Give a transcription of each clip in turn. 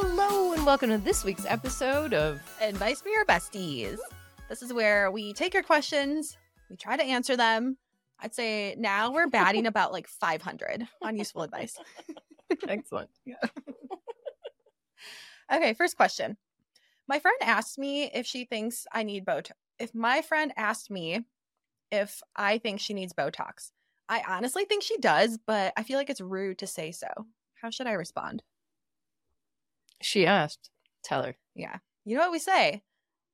Hello, and welcome to this week's episode of Advice for Your Besties. This is where we take your questions, we try to answer them. I'd say now we're batting about like 500 on useful advice. Excellent. Yeah. Okay, first question. My friend asked me if she thinks I need Botox. If my friend asked me if I think she needs Botox, I honestly think she does, but I feel like it's rude to say so. How should I respond? She asked. Tell her. Yeah. You know what we say?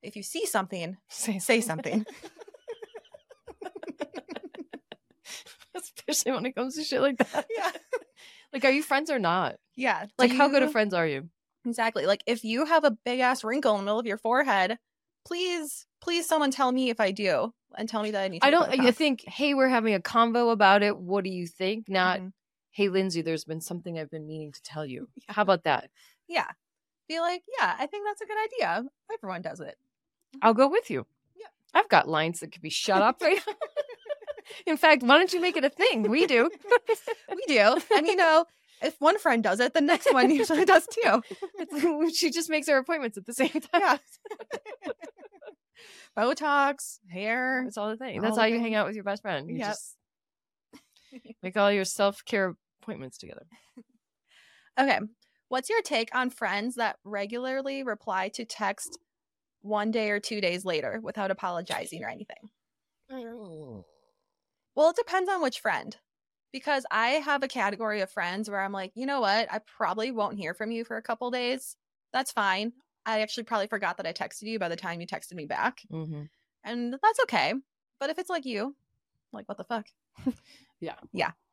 If you see something, Say, say something. Especially when it comes to shit like that. yeah. Like, are you friends or not? Yeah. Like, Do how good of friends are you? Exactly. Like if you have a big ass wrinkle in the middle of your forehead, please, please someone tell me if I do and tell me that I need to I don't. I think, hey, we're having a convo about it. What do you think? Not, Mhm. hey, Lindsay, there's been something I've been meaning to tell you. Yeah. How about that? Yeah. Be like, yeah, I think that's a good idea. Everyone does it. I'll go with you. Yeah. I've got lines that could be shut up right. In fact, why don't you make it a thing? We do. We do. and you know, if one friend does it, the next one usually does too. It's- she just makes her appointments at the same time. Yeah. Botox, hair. That's all the thing. All That's how you things. hang out with your best friend. You Yep. just make all your self care appointments together. Okay. What's your take on friends that regularly reply to text one day or two days later without apologizing or anything? Well, it depends on which friend. Because I have a category of friends where I'm like, you know what? I probably won't hear from you for a couple days. That's fine. I actually probably forgot that I texted you by the time you texted me back. Mm-hmm. And that's okay. But if it's like you, like, what the fuck?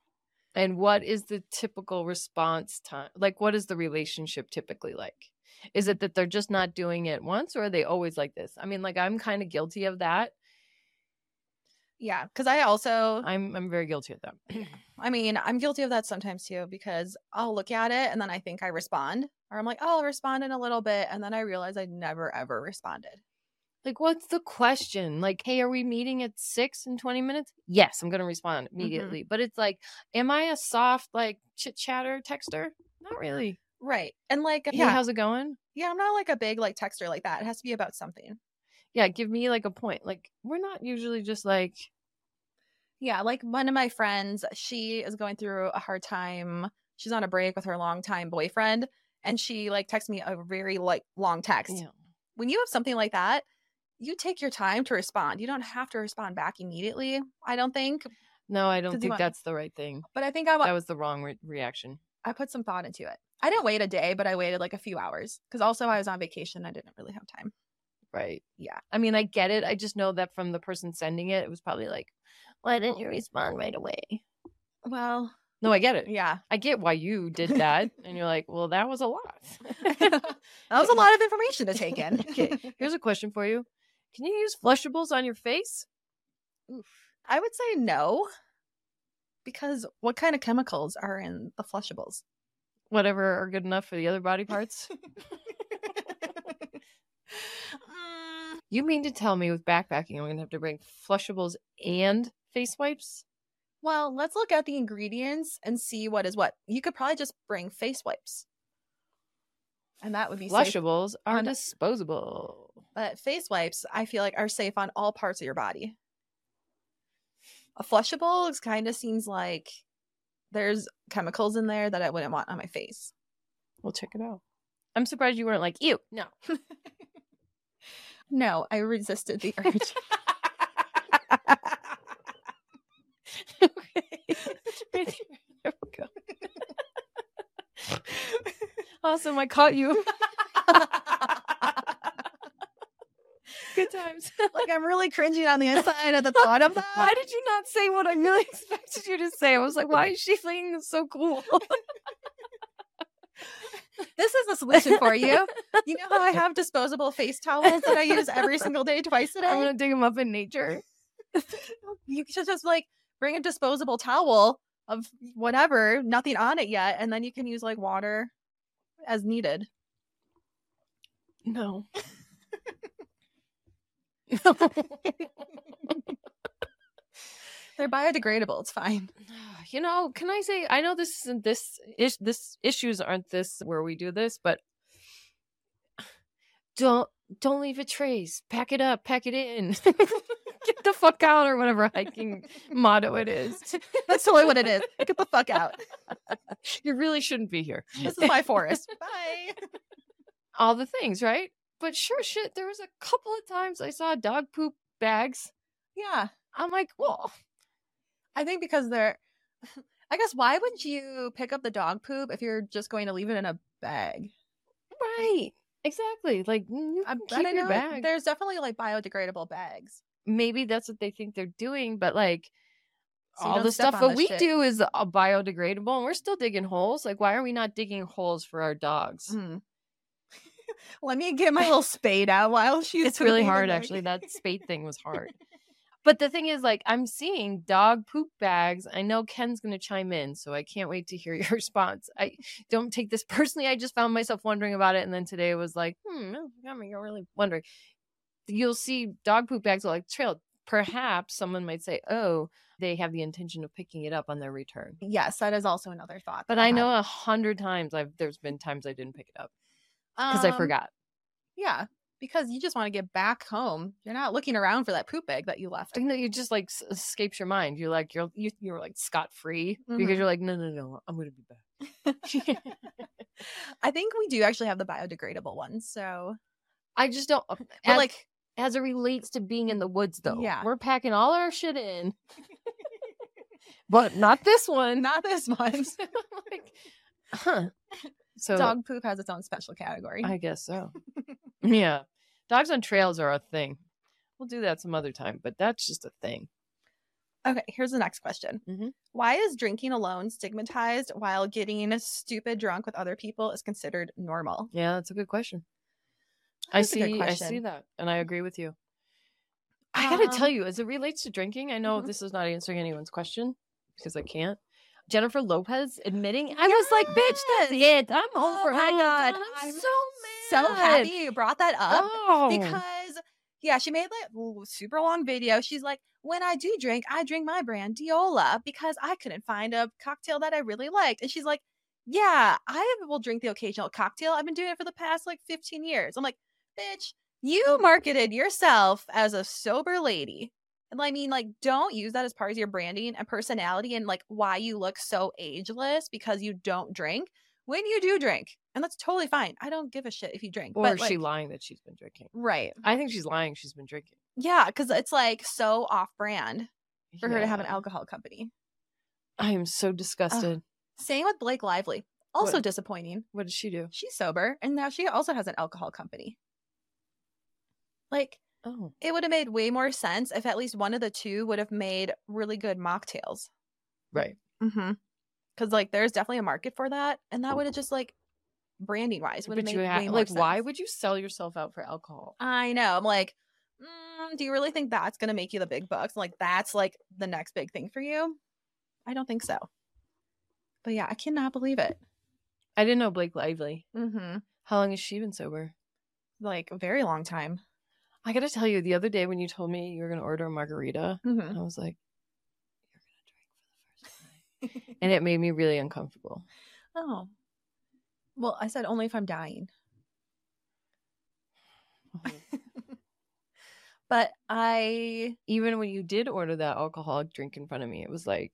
And what is the typical response time? Like, what is the relationship typically like? Is it that they're just not doing it once, or are they always like this? I mean, like I'm kind of guilty of that. Yeah. Because I also, I'm I'm very guilty of that. I mean, I'm guilty of that sometimes too because I'll look at it and then I think I respond, or I'm like, oh, I'll respond in a little bit. And then I realize I never ever responded. Like, what's the question? Like, hey, are we meeting at six in 20 minutes? Yes, I'm going to respond mm-hmm. immediately. But it's like, am I a soft, like, chit chatter texter? Not really. Right. And like, Hey, yeah. how's it going? yeah, I'm not like a big like texter like that. It has to be about something. Yeah, give me like a point. Like, we're not usually just like, Yeah, like one of my friends, she is going through a hard time. She's on a break with her longtime boyfriend, and she like texts me a very like long text. know, When you have something like that, you take your time to respond. You don't have to respond back immediately. I don't think, no, I don't think want- that's the right thing. but I think I That was the wrong re- reaction. I put some thought into it. I didn't wait a day, but I waited like a few hours because also I was on vacation. I didn't really have time. Right. Yeah. I mean, I get it. I just know that from the person sending it, it was probably like, why didn't you respond right away? Well, No, I get it. yeah, I get why you did that. and you're like, well, that was a lot. that was a lot of information to take in. Okay, here's a question for you. Can you use flushables on your face? Oof. I would say no, because what kind of chemicals are in the flushables? Whatever are good enough for the other body parts? Mm, you mean to tell me with backpacking, I'm going to have to bring flushables and face wipes? well, let's look at the ingredients and see what is what. You could probably just bring face wipes, and that would be safe. Flushables are on- disposable. But face wipes, I feel like, are safe on all parts of your body. A flushable kind of seems like there's chemicals in there that I wouldn't want on my face. We'll check it out. I'm surprised you weren't like, ew, no. No, I resisted the urge. okay. there we go. awesome. I caught you. Good times. like I'm really cringing on the inside at the thought of that. Why did you not say what I really expected you to say? I was like, why is she thinking this so cool? This is a solution for you. You know how I have disposable face towels that I use every single day, twice a day. I'm gonna dig them up in nature. You should just like bring a disposable towel of whatever, nothing on it yet, and then you can use like water as needed. No. They're biodegradable. It's fine. you know, can I say I know this isn't this is this issues aren't this where we do this, but don't don't leave a trace. Pack it up, pack it in. Get the fuck out or whatever hiking motto it is. That's totally what it is. Get the fuck out. You really shouldn't be here. This is my forest. Bye. All the things, right? But sure shit, there was a couple of times I saw dog poop bags. Yeah. I'm like, well, I think because they're I guess why wouldn't you pick up the dog poop if you're just going to leave it in a bag? right. Exactly. Like mm, you I, can I keep don't your bag. There's definitely like biodegradable bags. Maybe that's what they think they're doing, but like So all the stuff that we shit. do is uh, biodegradable and we're still digging holes. Like why are we not digging holes for our dogs? Hmm. Let me get my little spade out while she's. it's really hard actually. That spade thing was hard. But the thing is like i'm seeing dog poop bags. I know ken's going to chime in so i can't wait to hear your response. I don't take this personally. I just found myself wondering about it and then today was like hmm got me really wondering. You'll see dog poop bags like trail. Perhaps someone might say oh they have the intention of picking it up on their return. Yes, that is also another thought. but i know a hundred times i've there's been times i didn't pick it up because i Um, forgot Yeah, because you just want to get back home. You're not looking around for that poop bag that you left. I know you just like s- escapes your mind. You're like you're you, you're like scot free Mhm. because you're like no no no I'm gonna be back. I think we do actually have the biodegradable ones. So, I just don't. but As, like, as it relates to being in the woods though, Yeah. we're packing all our shit in, but not this one. not this one. like, huh? So Dog poop has its own special category. I guess so. yeah, dogs on trails are a thing. We'll do that some other time, but that's just a thing. Okay, here's the next question. Mhm. Why is drinking alone stigmatized while getting stupid drunk with other people is considered normal? Yeah, that's a good question. I That's a good see. I see that, and I agree with you. I gotta tell Um, you, as it relates to drinking, I know Mhm. this is not answering anyone's question because I can't. Jennifer Lopez admitting, I was like, "Bitch, that's it. I'm Oh over." my it." God, I'm, I'm so mad. So happy you brought that up Oh, because yeah, she made like super long video. She's like, when I do drink, I drink my brand Delola because I couldn't find a cocktail that I really liked. And she's like, yeah, I will drink the occasional cocktail. I've been doing it for the past like 15 years. I'm like, bitch, you marketed yourself as a sober lady. And I mean, like, don't use that as part of your branding and personality and like why you look so ageless because you don't drink when you do drink. And that's totally fine. I don't give a shit if you drink. or but, is she lying that she's been drinking? Right. I think she's lying. She's been drinking Yeah, because it's like so off brand for her to have an alcohol company. I am so disgusted. Same with Blake Lively. Also What? disappointing. what did she do? She's sober and now she also has an alcohol company. Like, Oh, it would have made way more sense if at least one of the two would have made really good mocktails. right. Mm-hmm. Because, like, there's definitely a market for that. And that would have just, like, branding wise, would have made ha- way more like, sense. why would you sell yourself out for alcohol? I know. I'm like, mm, do you really think that's going to make you the big bucks? Like, that's like the next big thing for you? I don't think so. But yeah, I cannot believe it. I didn't know Blake Lively. Mm-hmm. How long has she been sober? Like, a very long time. I gotta tell you, the other day when you told me you were gonna order a margarita, Mm-hmm. I was like, "You're gonna drink for the first time," and it made me really uncomfortable. oh. Well, I said only if I'm dying. But I, Even when you did order that alcoholic drink in front of me, it was like,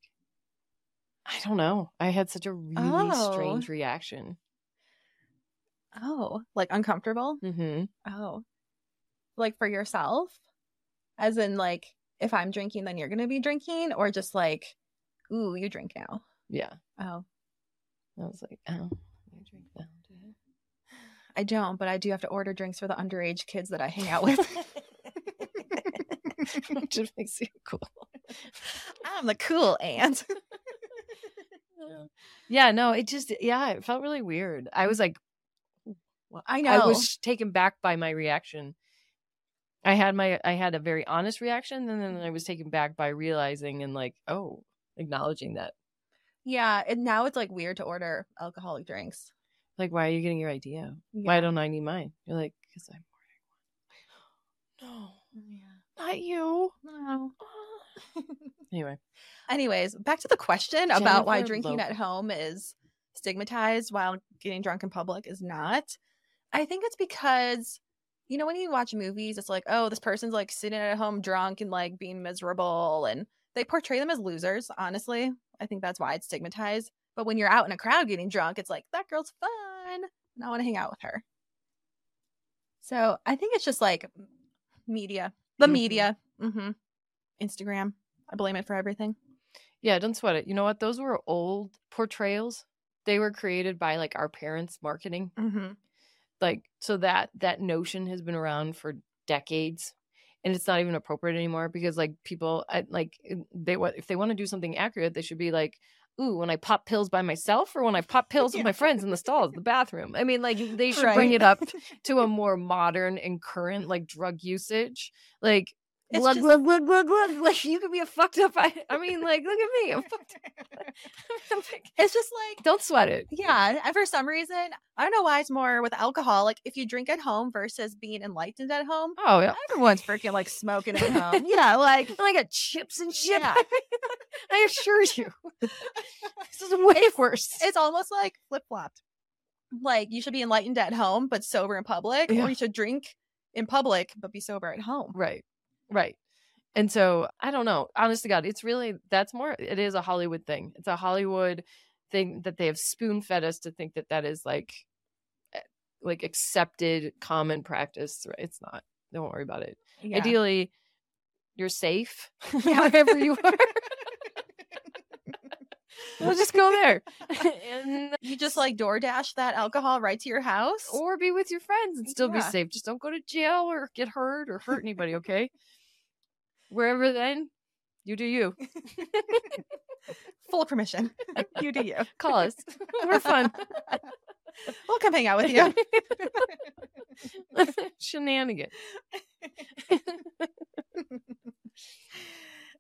I don't know. I had such a really Oh. strange reaction. oh, like uncomfortable. Mm-hmm. Oh. Like for yourself? As in, like, if I'm drinking, then you're going to be drinking? Or just like, ooh, you drink now? Yeah, Oh. I was like, oh, I drink now too. I don't, but I do have to order drinks for the underage kids that I hang out with. Which just makes you cool. I'm the cool aunt. yeah, no, it just yeah, it felt really weird. I was like, I know. I was taken back by my reaction. I had my I had a very honest reaction, and then I was taken back by realizing and like, oh, acknowledging that. yeah, and now it's like weird to order alcoholic drinks. Like, why are you getting your idea? Yeah. Why don't I need mine? You're like, because I'm ordering one. Yeah. No, not you. No. Anyway, Anyways, back to the question about why drinking Lopez. at home is stigmatized while getting drunk in public is not. I think it's because you know, when you watch movies, it's like, oh, this person's like sitting at home drunk and like being miserable. And they portray them as losers, honestly. I think that's why it's stigmatized. But when you're out in a crowd getting drunk, it's like, that girl's fun. And I want to hang out with her. So I think it's just like media, the Mhm. media, hmm Instagram. I blame it for everything. Yeah, don't sweat it. You know what? Those were old portrayals. They were created by like our parents' marketing. Mm-hmm. Like so that that notion has been around for decades and it's not even appropriate anymore because like people I, like they what if they want to do something accurate, they should be like Ooh, when I pop pills by myself or when I pop pills with my friends in the stalls, the bathroom. I mean, like they should bring it up to a more modern and current like drug usage. Like It's glug, just- glug, glug, glug, glug. Like you could be a fucked up. I, I mean, like look at me. I'm fucked. I'm like, it's just like Don't sweat it. Yeah, and for some reason, I don't know why it's more with alcohol. Like if you drink at home versus being enlightened at home, Oh yeah. everyone's freaking like smoking at home. yeah, like I got chips and shit. Yeah. I assure you, this is way worse. it's almost like flip flopped. Like you should be enlightened at home but sober in public, Yeah. or you should drink in public but be sober at home. right, right. And so I don't know. Honest to God, it's really that's more. It is a Hollywood thing. It's a Hollywood thing that they have spoon fed us to think that that is like, eh, like accepted common practice. It's not. Don't worry about it. Yeah. Ideally, you're safe wherever you are. we'll just go there, and You just like DoorDash that alcohol right to your house. or be with your friends and still be safe. Just don't go to jail or get hurt or hurt anybody, okay? Wherever then, you do you. full permission. you do you. Call us. We're fun. We'll come hang out with you. Shenanigan.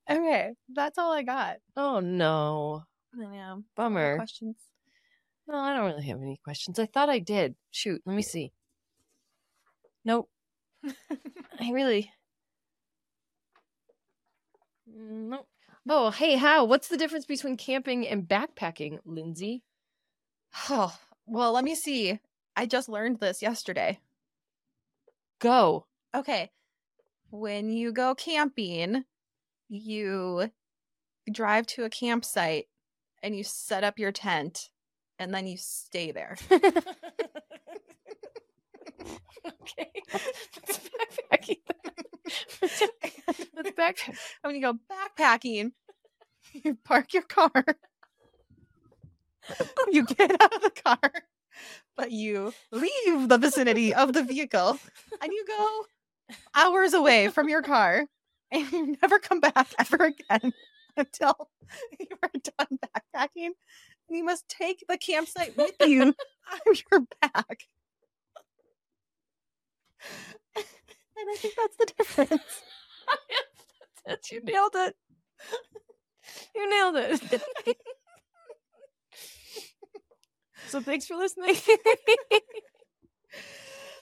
okay, that's all I got. Oh no. I know. Bummer. Questions. No, I don't really have any questions. I thought I did. Shoot, let me see. Nope. I really. Mm, nope. Oh, hey, how? What's the difference between camping and backpacking, Lindsay? Oh, well, let me see. I just learned this yesterday. Go. Okay. When you go camping, you drive to a campsite and you set up your tent and then you stay there. okay. What's backpacking? Backpacking? when you go backpacking, you park your car. you get out of the car, but you leave the vicinity of the vehicle and you go hours away from your car and you never come back ever again until you are done backpacking. And you must take the campsite with you on your back. And I think that's the difference. You nailed it. You nailed it. so thanks for listening.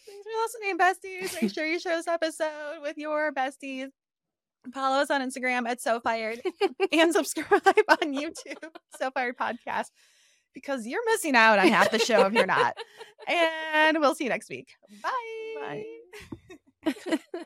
Thanks for listening, besties. Make sure you share this episode with your besties. Follow us on Instagram at So Fired and subscribe on YouTube, So Fired Podcast, because you're missing out on half the show if you're not. And we'll see you next week. Bye. Bye.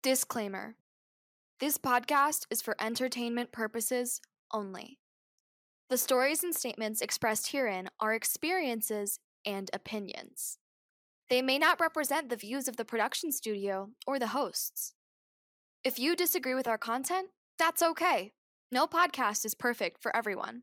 Disclaimer This podcast is for entertainment purposes only. The stories and statements expressed herein are experiences and opinions. They may not represent the views of the production studio or the hosts. If you disagree with our content, that's okay. No podcast is perfect for everyone.